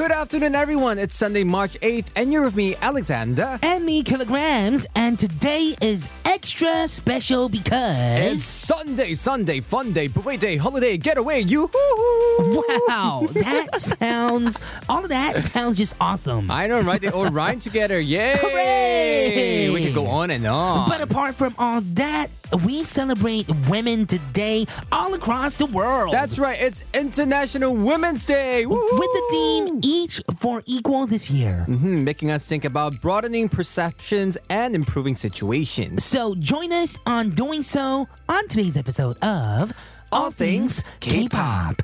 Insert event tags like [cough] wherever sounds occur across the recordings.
Good afternoon, everyone. It's Sunday, March 8th, and you're with me, Alexander. and me Killagramz and today is extra special because. It's Sunday, Sunday, fun day, buffet day, holiday, getaway, you. wow that [laughs] sounds all of that sounds just awesome I know, right? They all rhyme [laughs] together. Yay! Hooray! We can go on and on. but apart from all that we celebrate women today all across the world That's right. It's International Women's Day. with the theme each for equal this year Mhm, making us think about broadening perceptions and improving situations. so join us on doing so on today's episode of All Things K-Pop.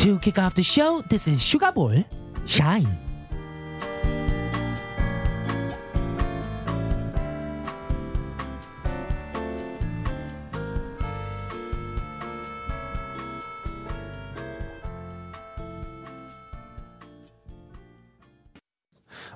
To kick off the show, this is Sugar Bowl Shine.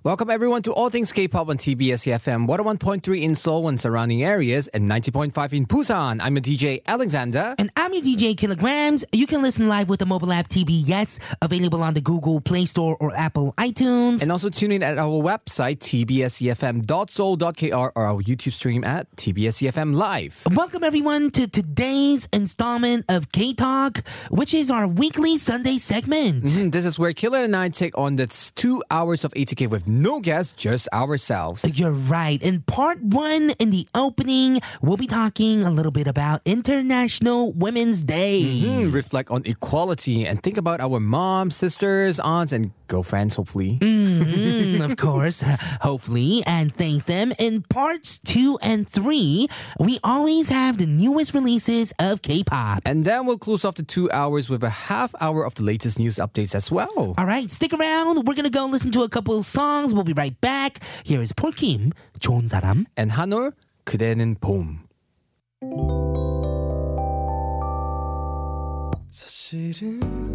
Welcome everyone to All Things K-pop on TBS EFM 101.3 in Seoul and surrounding areas and 90.5 in Busan. I'm a DJ Alexander. And I'm your DJ Killagramz. You can listen live with the mobile app TBS, available on the Google Play Store or Apple iTunes. And also tune in at our website tbsefm.seoul.kr or our YouTube stream at tbsefm live. Welcome everyone to today's installment of K Talk, which is our weekly Sunday segment. Mhm, This is where Killer and I take on the two hours of ATK with no guests, just ourselves. You're right. In part one, in the opening, we'll be talking a little bit about International Women's Day. Mhm, Reflect on equality and think about our moms, sisters, aunts, and girlfriends, hopefully. Mhm, [laughs] of course, hopefully, and thank them. In parts two and three, we always have the newest releases of K-pop. And then we'll close off the two hours with a half hour of the latest news updates as well. All right, stick around. We're gonna go listen to a couple of songs. We'll be right back. Here is 폴킴, 좋은 사람. And 한올, 그대는 봄. 사실은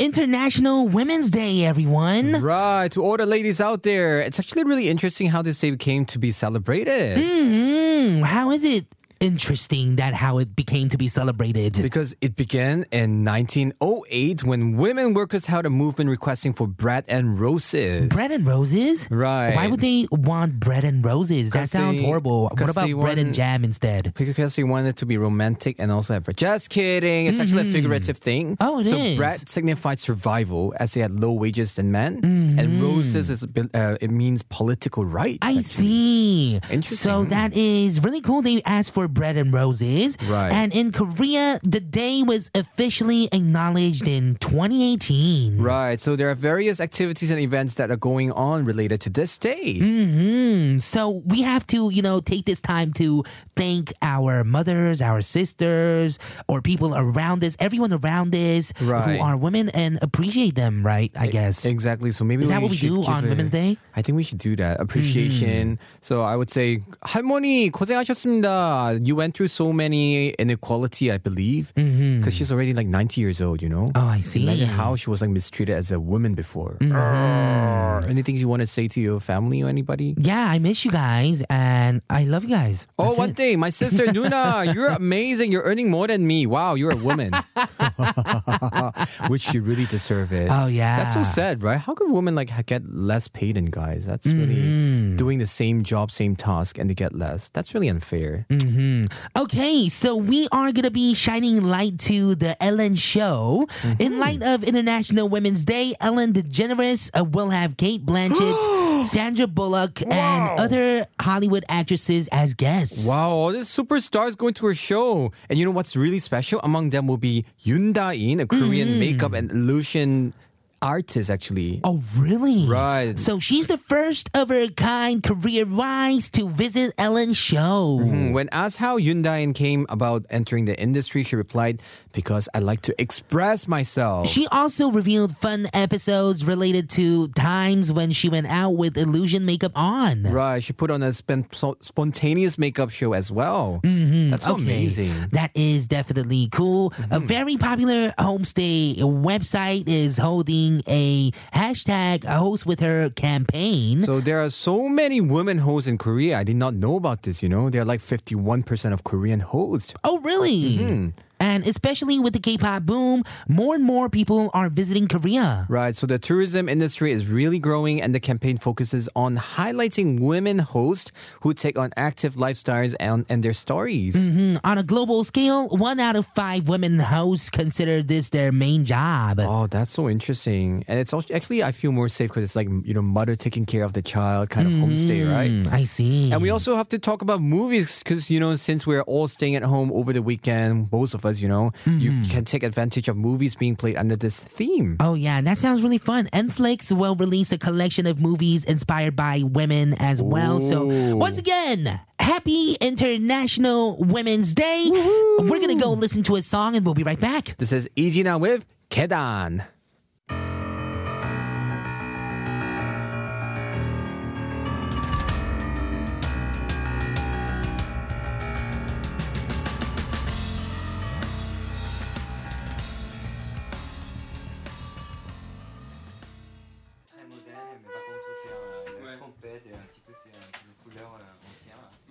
International Women's Day, everyone. Right, to all the ladies out there, it's actually really interesting how this day came to be celebrated. Hmm, how is it interesting that how it became to be celebrated? Because it began in 1908 when women workers held a movement requesting for bread and roses. Bread and roses? Right. Why would they want bread and roses? That sounds they- horrible. What about bread and jam instead? Because they wanted to be romantic and also have bread. Just kidding. It's actually a figurative thing. Mm-hmm. Oh, it so is. bread signified survival as they had low wages than men. Mm-hmm. And roses is uh, it means political rights. I actually. see. Interesting. So that is really cool. They asked for bread and roses. Right. And in Korea, the day was officially acknowledged in 2018. Right. So there are various activities and events that are going on related to this day. hmm So we have to, you know, take this time to thank our mothers, our sisters, or people around us, everyone around us Right. who are women and appreciate them, right? I guess. Exactly. So maybe Is that what we should do give on a- Women's Day? Mm-hmm. I think we should do that. Appreciation. So I would say 할머니 고생하셨습니다. You went through so many inequality, I believe, because she's already like 90 years old. You know. Mm-hmm. Oh, I see. Imagine how she was like mistreated as a woman before. Mm-hmm. Anything you want to say to your family or anybody? Yeah, I miss you guys and I love you guys. Oh, That's one it. thing, my sister [laughs] Nuna, you're amazing. You're earning more than me. Wow, you're a woman, [laughs] which you really deserve it. Oh, yeah. that's so sad, right? How could women like get less paid than guys? That's Mm-hmm. really doing the same job, same task, and they get less. That's really unfair. Mm. Okay, so we are going to be shining light to the Ellen show. In light of International Women's Day, Ellen DeGeneres uh, will have Cate Blanchett, [gasps] Sandra Bullock, and other Hollywood actresses as guests. Wow, all these superstars going to her show. And you know what's really special? Among them will be Yoon Da-in, a Korean Mm-hmm. makeup and illusion artist, actually. Oh, really? Right. So she's the first of her kind career wise to visit Ellen's show. Mm, When asked how Yoon Dain came about entering the industry, she replied, "Because I like to express myself." She also revealed fun episodes related to times when she went out with illusion makeup on. right, she put on a spon- spontaneous makeup show as well. Mm-hmm. That's Okay. amazing. Mm-hmm. That is definitely cool. A very popular homestay website is holding a hashtag host with her campaign. So there are so many women hosts in Korea. I did not know about this. You know, they're like fifty-one percent of Korean hosts. oh, really? Mm-hmm. And especially with the K-pop boom, more and more people are visiting Korea. Right. So the tourism industry is really growing, and the campaign focuses on highlighting women hosts who take on active lifestyles and, and their stories. Mm, On a global scale, one out of five women hosts consider this their main job. Oh, that's so interesting. And it's also, actually, I feel more safe because it's like, you know, mother taking care of the child kind of homestay, right? Mm, I see. And we also have to talk about movies because, you know, since we're all staying at home over the weekend, most of us, you know, you mm-hmm. can take advantage of movies being played under this theme. Oh yeah, that sounds really fun. Netflix will release a collection of movies inspired by women as well. So once again, happy International Women's Day. We're gonna go listen to a song and we'll be right back. This is Ijina with 계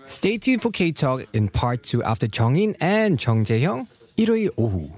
Stay tuned for K Talk in part two after Jongin and Jung Jae-hyung. 일요일 오후.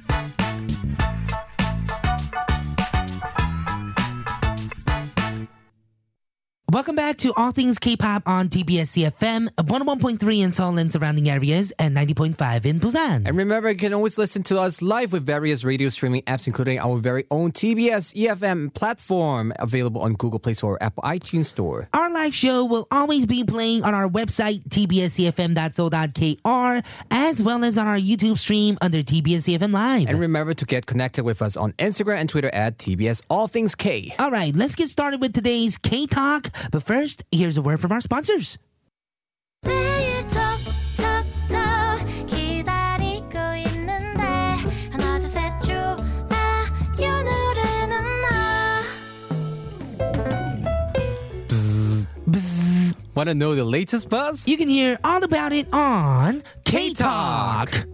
Welcome back to All Things K-pop on TBS EFM, 101.3 in Seoul and surrounding areas, and 90.5 in Busan. And remember, you can always listen to us live with various radio streaming apps, including our very own TBS EFM platform, available on Google Play Store or Apple iTunes Store. Our live show will always be playing on our website, tbscfm.so.kr, as well as on our YouTube stream under TBSEFM Live. And remember to get connected with us on Instagram and Twitter at TBS All Things K. All right, let's get started with today's K Talk. But first, here's a word from our sponsors. Want to know the latest buzz? You can hear all about it on K Talk.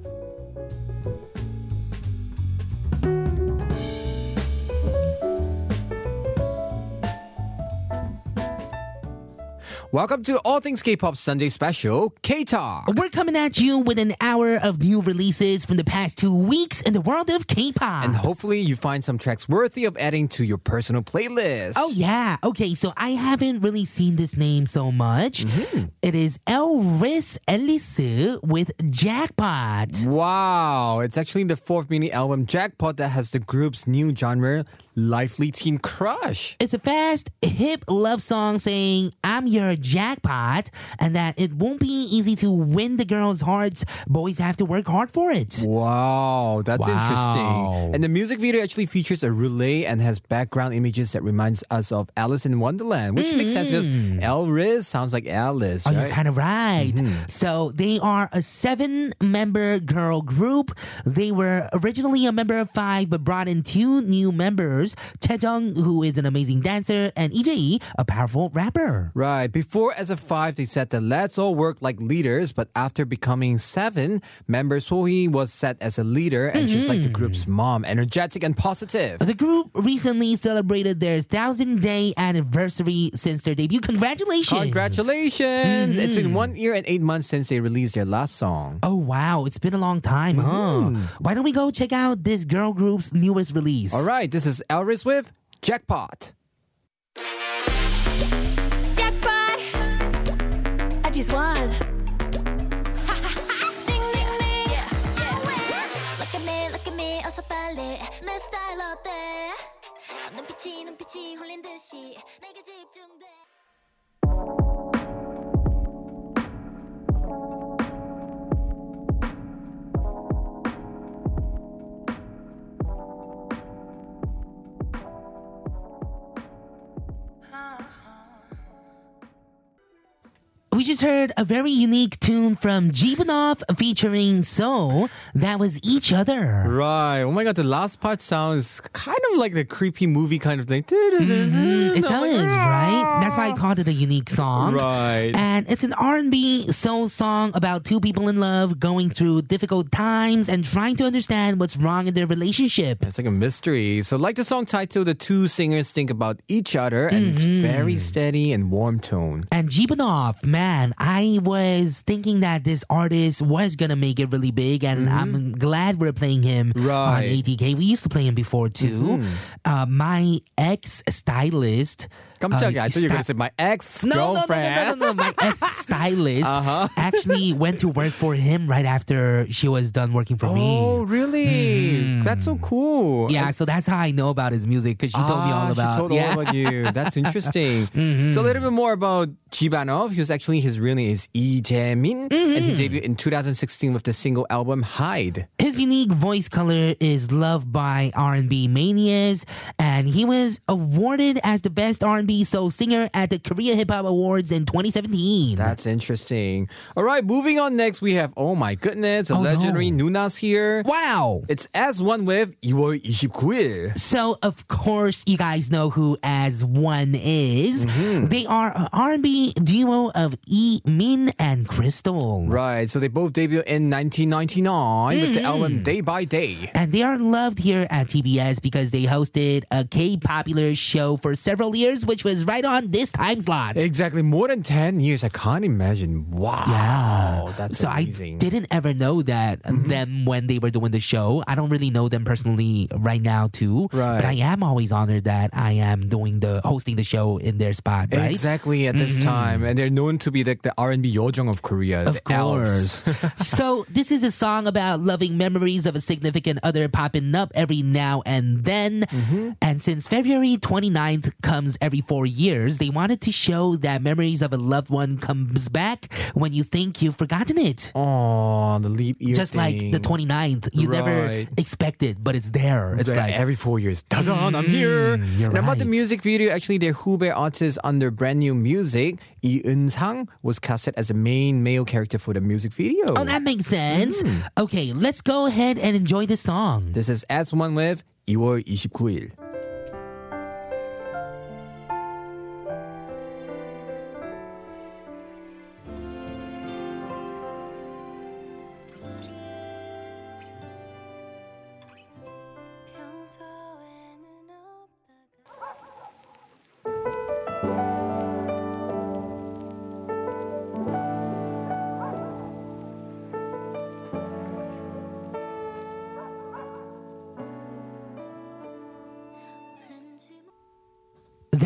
Welcome to All Things K-pop Sunday Special, K-Talk. We're coming at you with an hour of new releases from the past two weeks in the world of K-pop. And hopefully you find some tracks worthy of adding to your personal playlist. Oh yeah. Okay, so I haven't really seen this name so much. Mm-hmm. It is Elris Ellis with Jackpot. Wow, it's actually the fourth mini album Jackpot that has the group's new genre, lively teen crush. It's a fast, hip love song saying, I'm your jackpot, and that it won't be easy to win the girls' hearts. Boys have to work hard for it. Wow, that's Wow. interesting. And the music video actually features a relay and has background images that reminds us of Alice in Wonderland, which makes sense because mm. Elris sounds like Alice, Oh, right? you're kind of right. Mm-hmm. So they are a seven member girl group. They were originally a member of five, but brought in two new members. Course, Chaejeong, who is an amazing dancer, and EJE, a powerful rapper. Right. Before as a five, they said that let's all work like leaders. But after becoming seven, member Sohee was set as a leader, and she's like the hmm. group's mom, energetic and positive. The group recently celebrated their thousand day anniversary since their debut. Congratulations! Congratulations! It's been hmm. one year and eight months since they released their last song. Oh wow, it's been a long time, huh? Hmm. Why don't we go check out this girl group's newest release? All right, this is Elris with Jackpot. Jackpot. I just won. [laughs] Ding, ding, ding. Look at me, look at me, 어서 빨리 내 스타일 어때? 눈빛이 눈빛이 홀린 듯이 내게 집중돼. just heard a very unique tune from Jibanov featuring So. That was Each Other. Right. Oh my god, the last part sounds kind of like the creepy movie kind of thing. Mm-hmm. It [laughs] It does, ah. right? That's why I called it a unique song. Right. And it's an R&B soul song about two people in love going through difficult times and trying to understand what's wrong in their relationship. It's like a mystery. So, like the song title, the two singers think about each other, and it's mm-hmm. very steady and warm tone. And Jibanov, man, I was thinking that this artist was gonna make it really big, and I'm glad we're playing him on Right. ATK. We used to play him before too. Uh, my ex stylist. 깜짝이야. uh, I thought you were going to sta- say my ex no, no, no, no, girlfriend. no, no, no. My [laughs] ex stylist Uh-huh. actually went to work for him right after she was done working for Oh, me. really? That's so cool. Yeah, so that's how I know about his music because she told me all Ah, about. She told yeah. all about you. That's [laughs] interesting. So a little bit more about Jibanov. He was actually his real name is Lee Jae-min, and he debuted in 2016 with the single album Hide. His unique voice color is loved by R&B manias, and he was awarded as the best R&B soul singer at the Korea Hip Hop Awards in 2017. That's interesting. All right, moving on next, we have, oh my goodness, a Oh, no. legendary Nuna's here. wow. It's as one with 2월 29일. So of course you guys know who As One is. Mm-hmm. They are an R&B duo of E Min and Crystal. Right, so they both debuted in 1999 with the album Day by Day. And they are loved here at TBS because they hosted a K-popular show for several years, which was right on this time slot. Exactly, more than 10 years. I can't imagine. Wow. Yeah. That's so amazing. I didn't ever know that Mm-hmm. them when they were doing the show. I don't really know them personally right now too. Right. But I am always honored that I am doing the hosting the show in their spot, right? Exactly at this time, and they're known to be like the R and B yojong of Korea. Of course. [laughs] so this is a song about loving memories of a significant other popping up every now and then. Mm-hmm. And since February 29th comes every four years, they wanted to show that memories of a loved one comes back when you think you've forgotten it. Oh, the leap year. Just like the thing. 29th, you never Right. expect it, but it's there. It's Yeah, like every four years. Ta-da, I'm here. you're and about the music video, actually, their Hubei artist under brand new music, Lee Eun-sang, was casted as the main male character for the music video. Oh, that makes sense. Mm. Okay, let's go ahead and enjoy the song. This is As One with 2월 29일.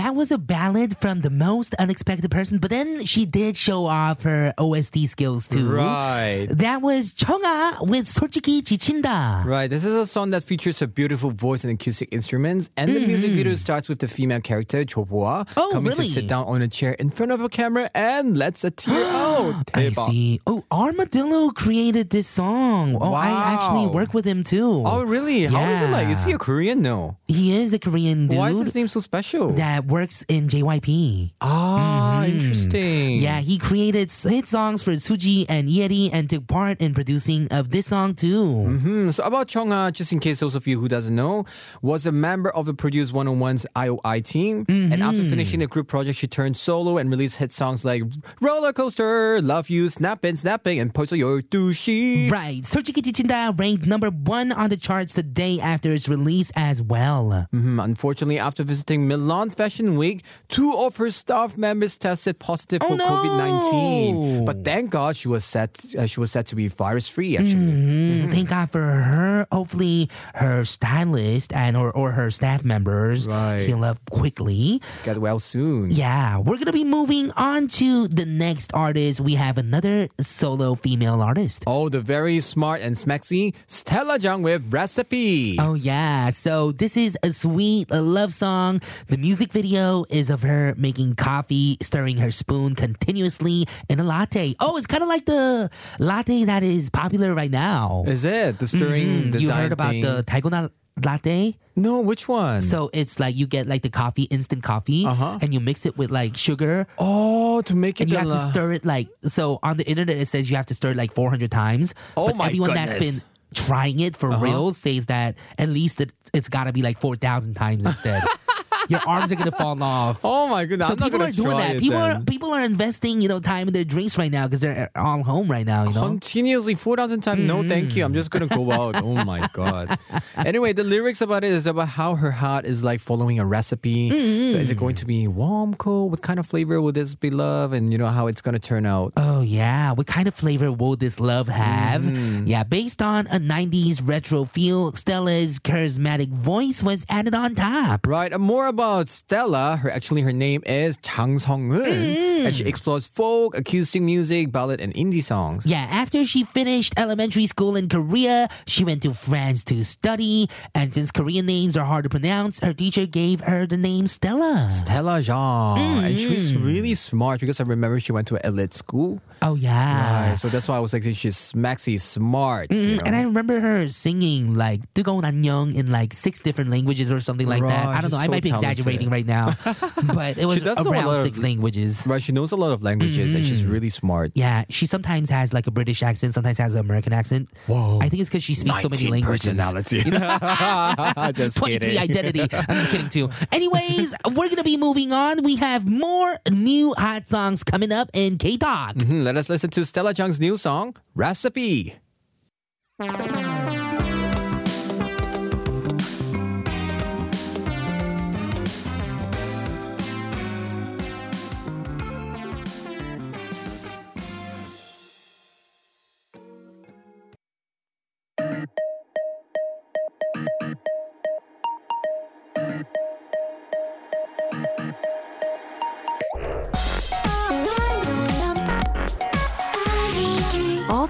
that was a ballad from the most unexpected person, but then she did show off her OST skills too. Right. That was Chungha with 솔직히 지친다. Right. This is a song that features a beautiful voice and acoustic instruments, and the mm-hmm. music video starts with the female character Choboa oh, coming really? to sit down on a chair in front of a camera and lets a tear [gasps] out. I see. Oh, Armadillo created this song. Oh, I actually work with him too. Oh, really? How is it like? Is he a Korean? No. He is a Korean dude Why is his name so special? that works in JYP. Ah, interesting. Mm-hmm. Yeah, he created hit songs for Suji and Yeri and took part in producing of this song too. Hmm, so about Chungha, just in case those of you who doesn't know, was a member of the Produce 101's IOI team. And after finishing the group project, she turned solo and released hit songs like Roller Coaster, Love you, snapping, snapping, and post your douchey. Right. Search Kichichinda ranked number one on the charts the day after its release as well. Mm-hmm. Unfortunately, after visiting Milan Fashion Week, two of her staff members tested positive oh, for no! COVID 19. But thank God she was set, uh, she was set to be virus free, actually. Mm-hmm. Mm-hmm. Thank God for her. Hopefully, her stylist and or, or her staff members right. heal up quickly. Get well soon. Yeah. We're going to be moving on to the next artist we have another solo female artist. Oh, the very smart and smexy Stella Jang with Recipe. Oh yeah, so this is a sweet love song. The music video is of her making coffee, stirring her spoon continuously in a latte. Oh, it's kind of like the latte that is popular right now. Is it the stirring Mhm. design You heard about thing? the Dalgona latte? No, which one? So it's like you get like the coffee, instant coffee, Uh-huh. and you mix it with like sugar, oh, to make it and you have to stir it like so. On the internet, it says you have to stir it like 400 times. Oh but my everyone that's been trying it for Uh-huh. real says that at least it, it's got to be like 4,000 times instead. [laughs] Your arms are gonna fall off. [laughs] Oh my goodness! so I'm not people gonna are doing that. People are people are investing, you know, time in their drinks right now because they're all home right now. You know. Continuously 4,000 times. No, thank you. I'm just going to go out. Oh my God. [laughs] Anyway, the lyrics about it is about how her heart is like following a recipe. So is it going to be warm, cold? What kind of flavor will this be love? And you know how it's going to turn out. Oh yeah, what kind of flavor will this love have? Mm-hmm. Yeah, based on a 90s retro feel, Stella's charismatic voice was added on top. Right, more about Stella. Her actually her name is Chang Song Mm. and she explores folk, acoustic music, ballad, and indie songs. Yeah, after she finished elementary school in Korea, she went to France to study. And since Korean names are hard to pronounce, her teacher gave her the name Stella. Stella Zhang, and she's Mm. really smart because I remember she went to an elite school. Oh, yeah. Right, so that's why I was like, she's maxi smart. you Mm, know? And I remember her singing like 뜨거운 안녕 in like six different languages or something like that. Right, I don't know. she's I so might be exaggerating right now, [laughs] but it was does know a lot around of- six languages. Right, she knows a lot of languages and Mm. she's really smart. Yeah, she sometimes has like a British accent, sometimes has an American accent. Whoa. I think it's because she speaks so many 19 languages. personality. [laughs] [laughs] just 23 kidding. identity. I'm just kidding too. Anyways, we're gonna be moving on. We have more new hot songs coming up in K Talk. Mhm, Let us listen to Stella Jang's new song, Recipe.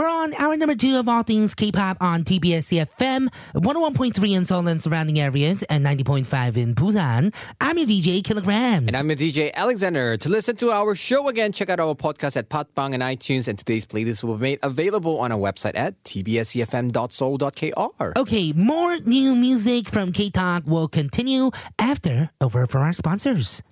We're on hour number two of all things K-pop on TBS EFM, 101.3 in Seoul and surrounding areas, and 90.5 in Busan. I'm your DJ Killagramz. And I'm your DJ Alexander. To listen to our show again, check out our podcast at Podbbang and iTunes. And today's playlist will be made available on our website at tbsefm.seoul.kr. Okay, more new music from K Talk will continue after a word from our sponsors.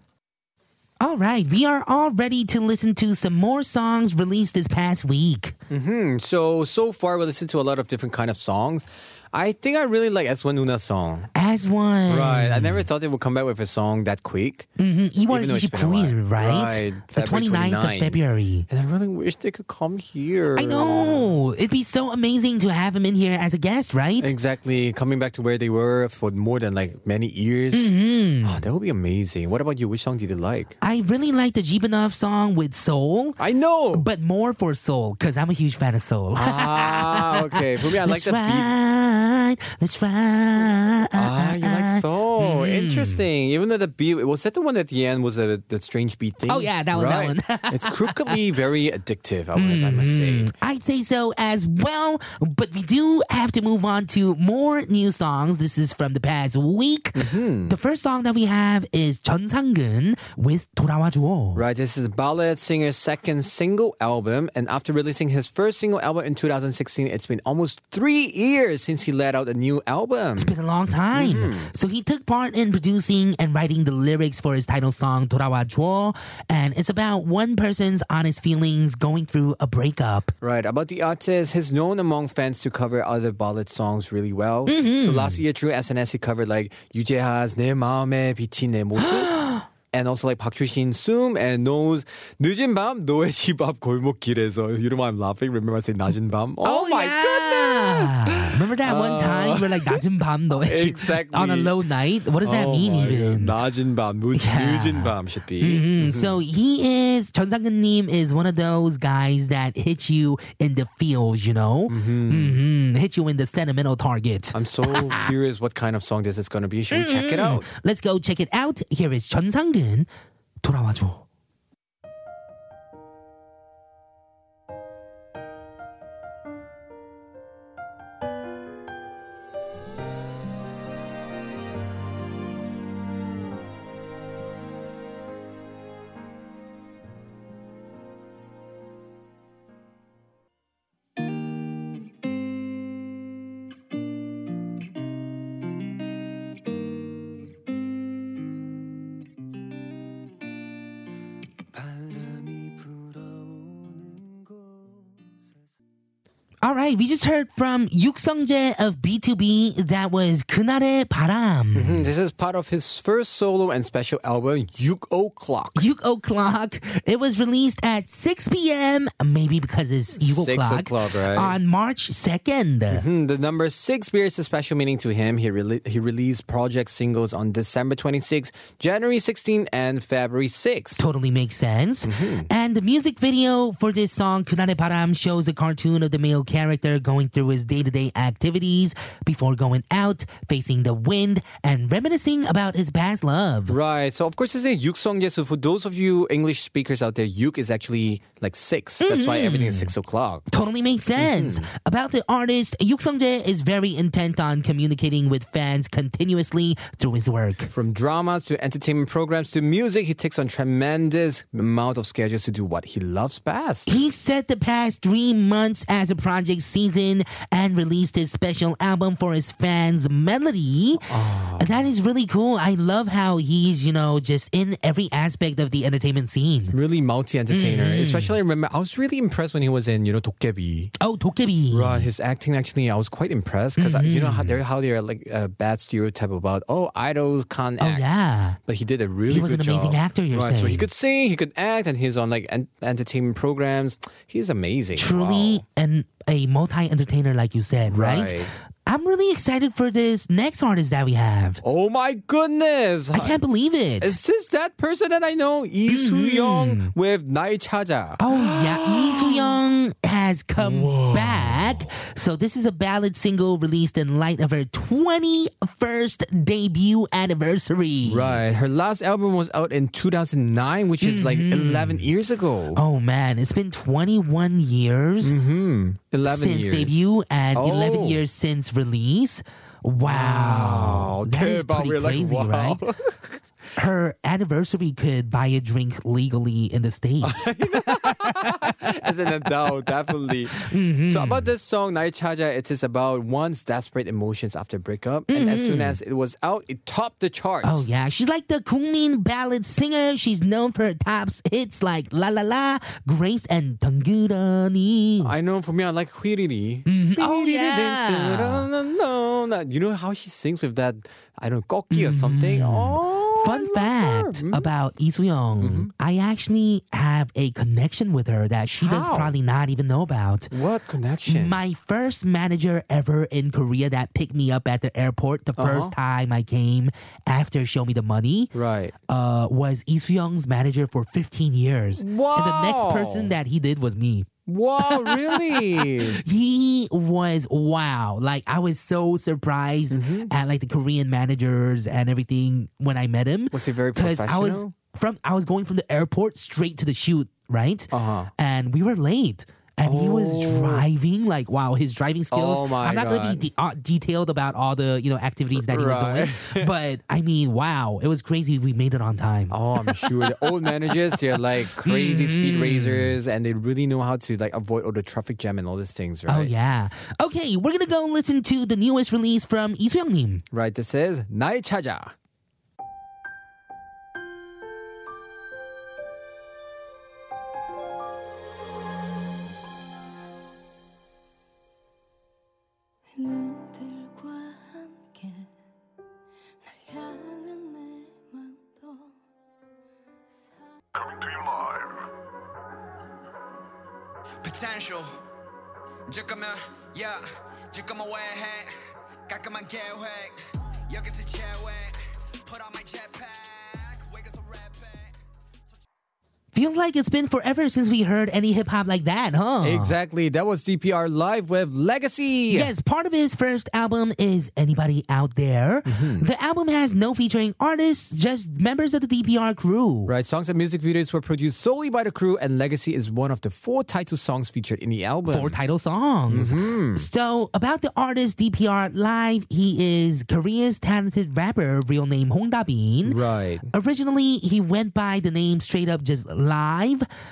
All right, we are all ready to listen to some more songs released this past week. Hmm, so, so far we listened to a lot of different kind of songs. I think I really like S1 Nuna's song. As one. Right. I never thought they would come back with a song that quick. Mm-hmm. Even though it's been a while. 29th, right? Right, The February 29th of February. And I really wish they could come here. I know. It'd be so amazing to have him in here as a guest, right? Exactly. Coming back to where they were for more than like many years. Mm-hmm. Oh, that would be amazing. What about you? Which song did you like? I really like the Jibanov song with Soul, I know. but more for Soul because I'm a huge fan of Soul. ah, okay. For me, I [laughs] like Let's the beat ride tonight. Let's ride. Ah, you like soul. Mm-hmm. Interesting. Even though the beat was that the one at the end was a the strange beat thing. Oh, yeah, that was that right. one. it's [laughs] crookedly very addictive. I, would, I must say. Mm, I'd say so as well, but we do have to move on to more new songs. This is from the past week. Mm-hmm. The first song that we have is 전 상근 with 돌아와줘. Right, this is Ballad Singer's second single album, and after releasing his first single album in 2016, it's been almost three years since he let out a new album. It's been a long time. Mm-hmm. So he took part in producing and writing the lyrics for his title song, Torawa and it's about one person's honest feelings going through a breakup. Right. About the artist, he's known among fans to cover other ballad songs really well. Mm-hmm. So last year through SNS, he covered like 유재하's 내 마음에 비친 Ne 모습. [gasps] and also like Park Hyo-shin Sum and knows 늦은 밤 노의 시밥 골목길에서 you know why I'm laughing remember I said 낮은 밤 oh, oh my yeah. goodness Remember that one time where like 낮은 밤 너의 집 Exactly. on a low night? What does that oh mean my even? God. 낮은 밤, 늦, Yeah. 늦은 밤 should be. Mhm. So he is 전상근 님 is one of those guys that hit you in the feels, you know, mm-hmm. hit you in the sentimental target. I'm so [laughs] curious what kind of song this is going to be. Should we check it out? Let's go check it out. Here is 전상근 돌아와줘. All right, we just heard from Yook Sung Jae of BTOB. That was "Kunare Param." Mm-hmm. This is part of his first solo and special album, Yuk O'Clock. Yuk O'Clock. It was released at 6 p.m., maybe because it's Yuk O'Clock, o'clock right? on March 2nd. Mm-hmm. The number 6 bears a special meaning to him. He, re- he released project singles on December 26, January 16, and February 6. Totally makes sense. Mm-hmm. And the music video for this song, "Kunare Param" shows a cartoon of the male character going through his day-to-day activities before going out, facing the wind, and reminiscing about his past love. Right. So, of course, it's a yuk song. So, for those of you English speakers out there, yuk is actually like 6 That's why everything is 6 o'clock. Totally makes sense. Mm-hmm. About the artist, Yuk Sung-jae is very intent on communicating with fans continuously through his work. From dramas to entertainment programs to music, he takes on tremendous amount of schedules to do what he loves best. He set the past three months as a project season and released his special album for his fans, Melody. And that is really cool. I love how he's, you know, just in every aspect of the entertainment scene. Really multi-entertainer. Mm-hmm. Especially, actually remember I was really impressed when he was in you know Dokkaebi. Oh, Dokkaebi. Right, his acting actually I was quite impressed because mm-hmm. Uh, you know how mm-hmm. they're how they're like a bad stereotype about oh idols can't oh, act. Oh yeah. But he did a really he was an amazing job. actor. You're right, saying. so he could sing, he could act, and he's on like en- entertainment programs. He's amazing. Truly wow. and a multi entertainer, like you said, right? right? I'm really excited for this next artist that we have. Oh my goodness. I can't believe it. Is this that person that I know? Lee mm-hmm. Young with Nai Chaja. Oh yeah, Lee Young has come Whoa. back. So this is a ballad single released in light of her 21st debut anniversary. Right. Her last album was out in 2009, which mm-hmm. is like mm-hmm. 11 years ago. Oh man, it's been 21 years. Mm-hmm. 11 since years. debut and oh. 11 years since release. Wow. That is pretty We're like, crazy, wow. right? [laughs] her anniversary could buy a drink legally in the States. [laughs] As an adult, definitely. Mm-hmm. So about this song, Night Chaja, it is about one's desperate emotions after breakup. Mm-hmm. And as soon mm-hmm. as it was out, it topped the charts. Oh yeah. She's like the Kungmin ballad singer. She's known for her top hits like La La La, Grace, and Tangurani. I know for me, I like Huiriri. Mm-hmm. Oh yeah. You know how she sings with that, I don't know, koki or mm-hmm. something? Oh. Fun fact Mm-hmm. about Lee Soo-young, I actually have a connection with her that she does How? probably not even know about. What connection? My first manager ever in Korea that picked me up at the airport the first time I came after Show Me the Money right. uh, was Lee Soo-young's manager for 15 years. And the next person that he did was me. Wow, really? [laughs] He was wow. Like I was so surprised Mm-hmm. at like the Korean managers and everything when I met him. Was he very Because I was professional? from I was going from the airport straight to the shoot, right? Uh-huh. And we were late And he was Oh. driving like wow, his driving skills. Oh, my I'm not gonna be de- uh, detailed about all the you know activities that he was Right. doing, [laughs] but I mean, wow, it was crazy. We made it on time. Oh, I'm sure the old managers, they're like [laughs] crazy speed racers and they really know how to like avoid all the traffic jam and all these things, right? Oh yeah. Okay, we're gonna go listen to the newest release from 이수영님. Right, this is 날 찾아. like it's been forever since we heard any hip hop like that, huh? Exactly. That was DPR live with Legacy. Yes, part of his first album is Anybody Out There. Mm-hmm. The album has no featuring artists, just members of the DPR crew. Right, songs and music videos were produced solely by the crew, and Legacy is one of the four title songs featured in the album. Four title songs. Mm-hmm. So, about the artist DPR Live, he is Korea's talented rapper, real name Hong Da-bin. Right. Originally, he went by the name straight up just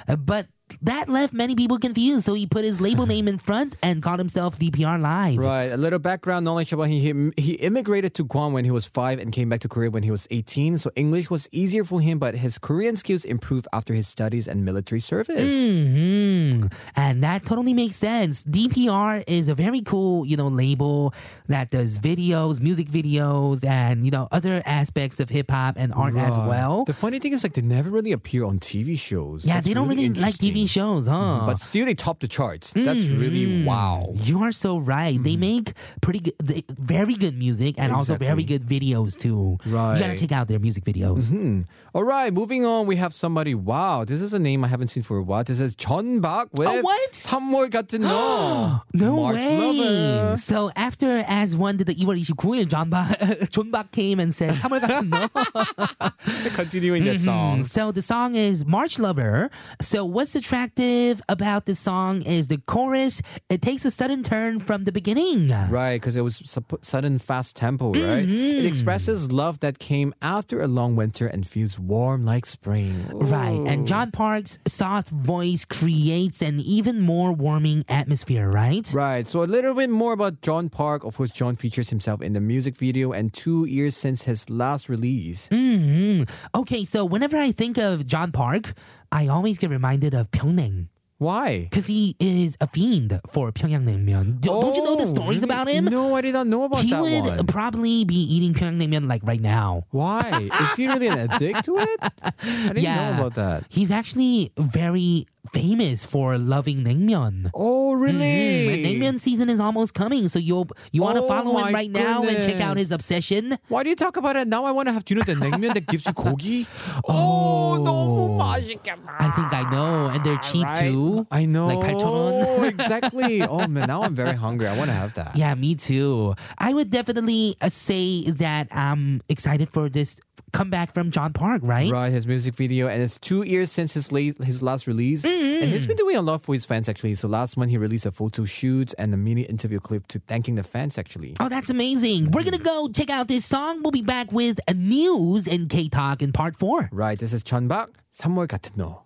Uh, but that left many people confused. So he put his label [laughs] name in front and called himself DPR Live. Right. A little background knowledge about him. He, he immigrated to Guam when he was five and came back to Korea when he was 18. So English was easier for him, but his Korean skills improved after his studies and military service. hmm And that totally makes sense. DPR is a very cool, you know, label that does videos, music videos, and you know other aspects of hip hop and art as well. The funny thing is, like, they never really appear on TV shows. yeah, That's they don't really, like interesting. TV shows, huh? Mm-hmm. But still, they top the charts. That's mm-hmm. really wow. You are so right. They mm-hmm. make pretty good, they, very good music and also very good videos too. You gotta check out their music videos. All right, moving on. We have somebody. Wow, this is a name I haven't seen for a while. This is John Park with Oh, what? 3월 [gasps] No March way. Lover. So after as one did the 2월 29일, John Park, John came and said, 3월 [laughs] Continuing that song. So the song is March Lover. So what's the attractive about this song is the chorus. It takes a sudden turn from the beginning. Right, because it was supp- sudden fast tempo, right? It expresses love that came after a long winter and feels warm like spring. Right. And John Park's soft voice creates an even more warming atmosphere, right? Right, so a little bit more about John Park. Of course, John features himself in the music video and two years since his last release. hmm Okay, so whenever I think of John Park, I always get reminded of Pyongyang. Why? Because he is a fiend for Pyongyang Do, don't you know the Oh, stories really? about him? No, I did not know about that. he would probably be eating Pyongyang like right now. Why? Is he really an addict to it? I didn't [laughs] Yeah. know about that. He's actually very famous for loving naengmyeon. Oh, really? Mhm. And naengmyeon season is almost coming, so you you want to Oh follow him my right now and check out goodness. his obsession. Why do you talk about it now? I want to have. Do you know the naengmyeon that gives you 고기? [laughs] Oh. 너무 맛있겠다. I think I know, and they're cheap Right? too. I know. Like 8,000원. [laughs] [laughs] exactly. Oh man, now I'm very hungry. I want to have that. Yeah, me too. I would definitely uh, say that I'm excited for this comeback from John Park, right? Right, his music video, and it's two years since his late, his last release, mm-hmm. and he's been doing a lot for his fans actually. So last month he released a photo shoot and a mini interview clip to thanking the fans actually. Oh, that's amazing! We're gonna go check out this song. We'll be back with news and K Talk in part four. Right, this is John Park, 3월 같은 너.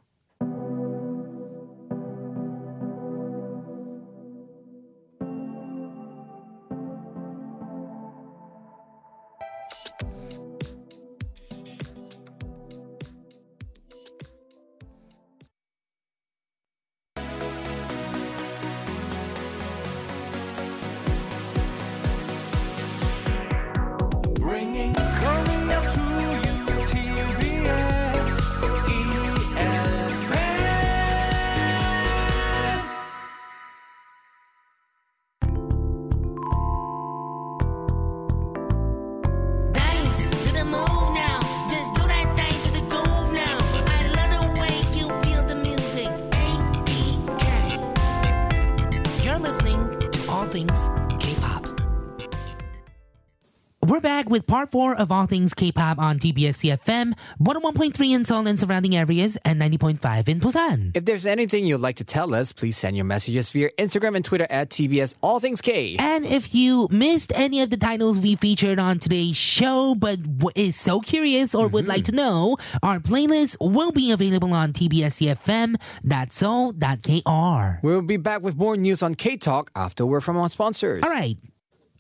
4 of All Things K-Pop on TBS EFM, 101.3 in Seoul and surrounding areas, and 90.5 in Busan. If there's anything you'd like to tell us, please send your messages via Instagram and Twitter at TBS All Things K. And if you missed any of the titles we featured on today's show, but is so curious or mm-hmm. would like to know, our playlist will be available on TBS TBSEFM.Seoul.KR. We'll be back with more news on K-Talk after we're from our sponsors. All right.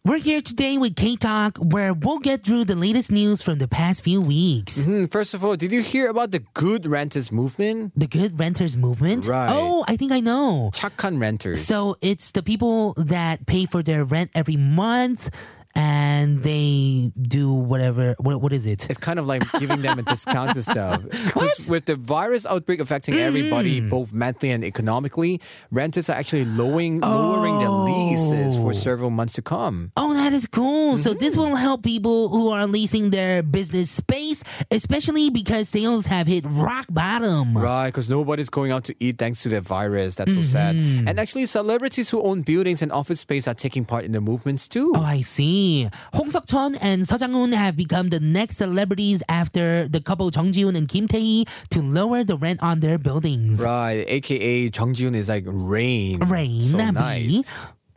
We're here today with K Talk, where we'll get through the latest news from the past few weeks. Hmm, First of all, did you hear about the good renters movement? The good renters movement. Right. Oh, I think I know. 착한 renters. So it's the people that pay for their rent every month and they do whatever. What, what is it? It's kind of like giving them a discount to stuff. [laughs] 'Cause with the virus outbreak affecting everybody, both mentally and economically, renters are actually lowering lowering their leases for several months to come. Oh, that is cool. So this Mm-hmm. will help people who are leasing their business space, especially because sales have hit rock bottom. Right, because nobody's going out to eat thanks to the virus. That's so sad. Mm-hmm. And actually, celebrities who own buildings and office space are taking part in the movements too. Oh, I see. Hong Seok-cheon and Seo Jang-hoon have become the next celebrities after the couple Jung Ji-hoon and Kim Tae-hee to lower the rent on their buildings. Right, aka Jung Ji-hoon is like rain. Rain, So nice.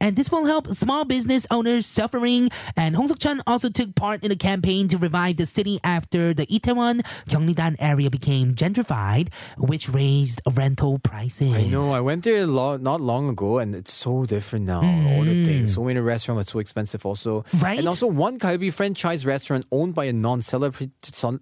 And this will help small business owners suffering. And Hong Seok-cheon also took part in a campaign to revive the city after the Itaewon Gyeongnidan area became gentrified, which raised rental prices. I know. I went there lo- not long ago, and it's so different now. All the things. So many restaurants are so expensive, also. Mm. Right? And also, one Kalbi franchise restaurant owned by a non-celebrity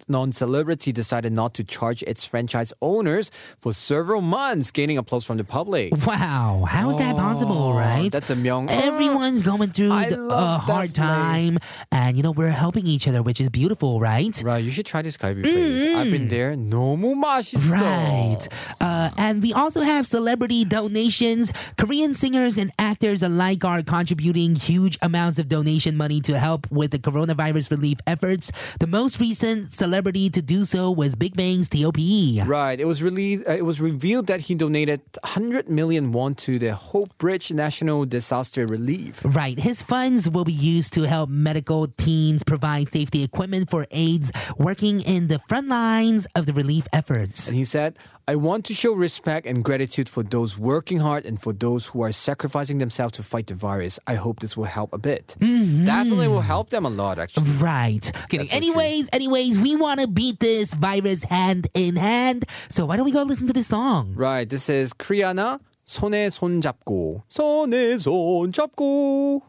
non-celebrity decided not to charge its franchise owners for several months, gaining applause from the public. Wow, how's that possible, Oh, right? That's a myung. Everyone's going through I the, love a that hard flavor. time, and you know we're helping each other, which is beautiful, right? Right, you should try this Kalbi place. I've been there. 너무 맛있어. Mm. Right. Uh, and we also have celebrity donations. Korean singers and actors alike are contributing huge amounts of donation money to help with the coronavirus relief efforts. The most recent celebrity to do so was Big Bang's T.O.P. Right. It was really uh, it was revealed that he donated 100 million won to the Hope Bridge National Disaster Relief. Right. His funds will be used to help medical teams provide safety equipment for aides working in the front lines of the relief efforts. And he said, I want to show respect and gratitude for those working hard and for those who are sacrificing themselves to fight the virus. I hope this will help a bit. Mm-hmm. Definitely will help them a lot, actually. Right. Kidding. Anyways, anyways, we want to beat this virus hand in hand. So why don't we go listen to this song? Right. This is Koreana. 손에 손 잡고. 손에 손 잡고.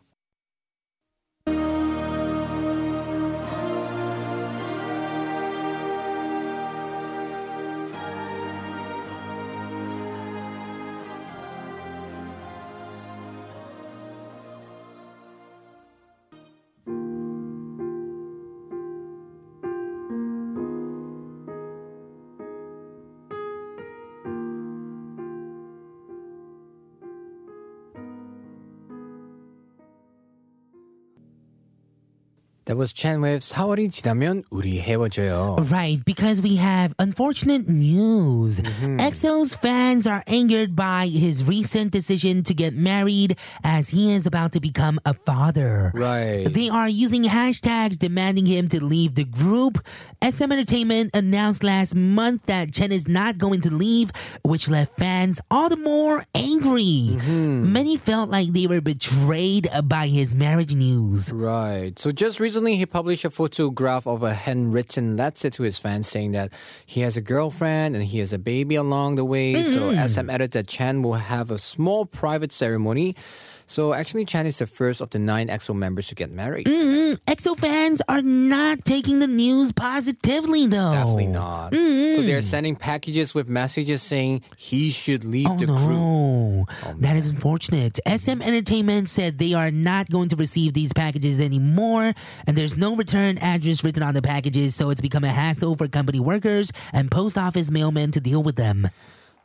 That was Chan with 4월이 지나면 우리 헤어져요. Right, because we have unfortunate news. Mm-hmm. EXO's fans are angered by his recent decision to get married as he is about to become a father. Right. They are using hashtags demanding him to leave the group. SM Entertainment announced last month that Chen is not going to leave, which left fans all the more angry. Mm-hmm. Many felt like they were betrayed by his marriage news. Right. So just recently, he published a photograph of a handwritten letter to his fans saying that he has a girlfriend and he has a baby along the way. So mm-hmm. SM editor Chen will have a small private ceremony. So actually, Chen is the first of the nine EXO members to get married. Mm-hmm. EXO fans are not taking the news positively, though. Definitely not. So mm-hmm. they're sending packages with messages saying he should leave Oh the group. no, oh, that is unfortunate. SM Entertainment said they are not going to receive these packages anymore, and there's no return address written on the packages, so it's become a hassle for company workers and post office mailmen to deal with them.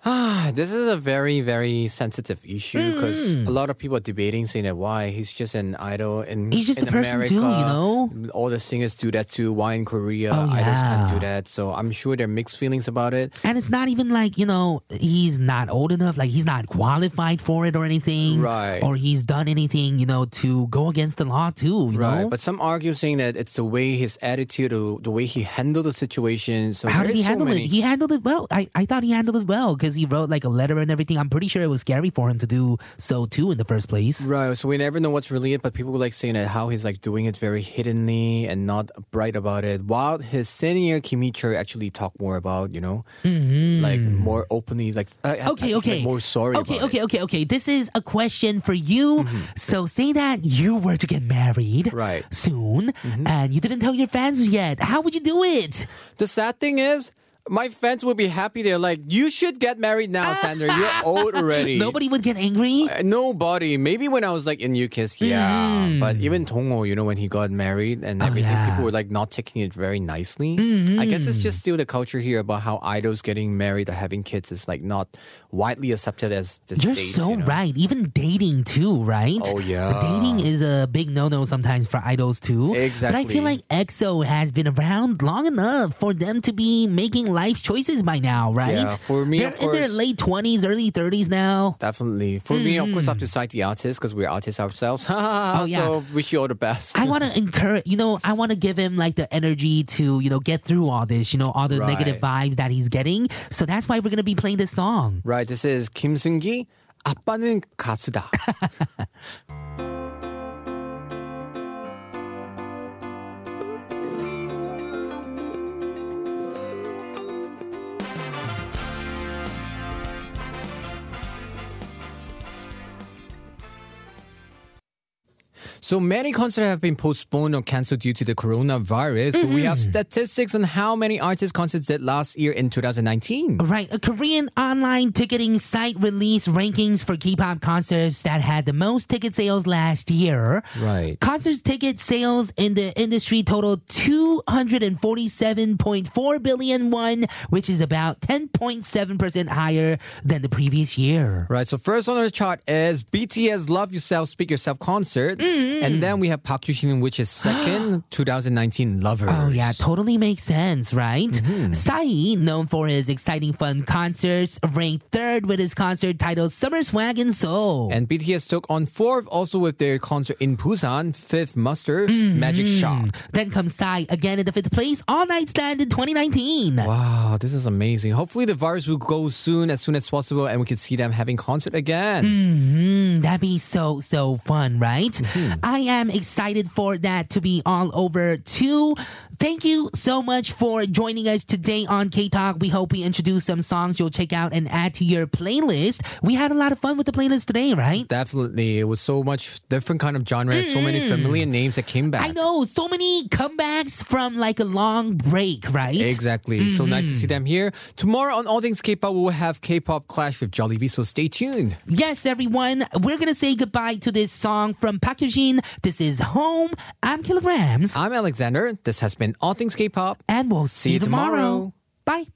Ah, [sighs] this is a very, very sensitive issue because Mm. a lot of people are debating, saying that why he's just an idol in He's just in a person America. too, you know? All the singers do that too. Why in Korea Oh, idols can't do that? So I'm sure there are mixed feelings about it. And it's not even like, you know, he's not old enough, like he's not qualified for it or anything. Right. Or he's done anything, you know, to go against the law too, you Right, know? but some argue saying that it's the way his attitude, or the way he handled the situation. So How did he so handle many- it? He handled it well. I, I thought he handled it well because he wrote like a letter and everything. I'm pretty sure it was scary for him to do so too in the first place. Right, so we never know what's really it, but people like saying that how he's like doing it very hiddenly and not bright about it. While his senior Kimicho actually talked more about, you know, like more openly, like uh, Mm-hmm. Okay, like, okay. more sorry. Okay, okay, it. okay, okay. This is a question for you. So say that you were to get married Right. soon and you didn't tell your fans yet. How would you do it? The sad thing is. My fans would be happy. They're like, "You should get married now, Sandra. You're old [laughs] already." Nobody would get angry. Uh, Nobody. Maybe when I was like in U-KISS, yeah. But even Dongho, you know, when he got married and everything, Mm. Oh, yeah. Mm-hmm. people were like not taking it very nicely. I guess it's just still the culture here about how idols getting married or having kids is like not widely accepted as the You're states. so you know? right. Even dating too, right? Oh, yeah. Dating is a big no-no sometimes for idols too. Exactly. But I feel like EXO has been around long enough for them to be making life choices by now, right? Yeah, for me, They're of in their late twenties, early thirties now. Definitely. For me, of course, I have Mm. to cite the artists because we're artists ourselves. [laughs] Oh, yeah. So wish you all the best. I want to encourage, you know, I want to give him like the energy to, you know, get through all this, you know, all the Right. negative vibes that he's getting. So that's why we're going to be playing this song. right. This is Seung-gi. 아빠는 가수다. So many concerts have been postponed or cancelled due to the coronavirus. But we have mm-hmm. statistics on how many artist concerts did last year in 2019. Right, a Korean online ticketing site released rankings for K-pop concerts that had the most ticket sales last year. Right. Concerts ticket sales in the industry totaled 247.4 billion won, which is about 10.7% higher than the previous year. Right. So first on the chart is BTS Love Yourself, Speak Yourself concert. Mm-hmm. And then we have Park Hyo-shin, which is second, [gasps] 2019 Lovers. Oh yeah, totally makes sense, right? Mm-hmm. Psy, known for his exciting fun concerts, ranked third with his concert titled Summer Swag in Seoul. And BTS took on fourth also with their concert in Busan, fifth Muster, Magic Shop. then comes Psy again in the fifth place, All Night Stand in 2019. Wow, this is amazing. Hopefully the virus will go soon, as soon as possible, and we can see them having concert again. Mm, that'd be so, so fun, right? Mm-hmm. I am excited for that to be all over too. Thank you so much for joining us today on K Talk. We hope we introduced some songs you'll check out and add to your playlist. We had a lot of fun with the playlist today, right? Definitely. It was so much different kind of genre and so many familiar names that came back. Mm. I know so many comebacks from like a long break, right? Exactly. So nice to Mm-hmm. see them here. Tomorrow on All Things K-pop, we'll have K-pop Clash with Jolly Jollibee, so stay tuned. Yes, everyone. We're gonna say goodbye to this song from Park. This is Home. I'm Killagramz, I'm Alexander. This has been All Things K-pop. and we'll see, See you tomorrow. Bye.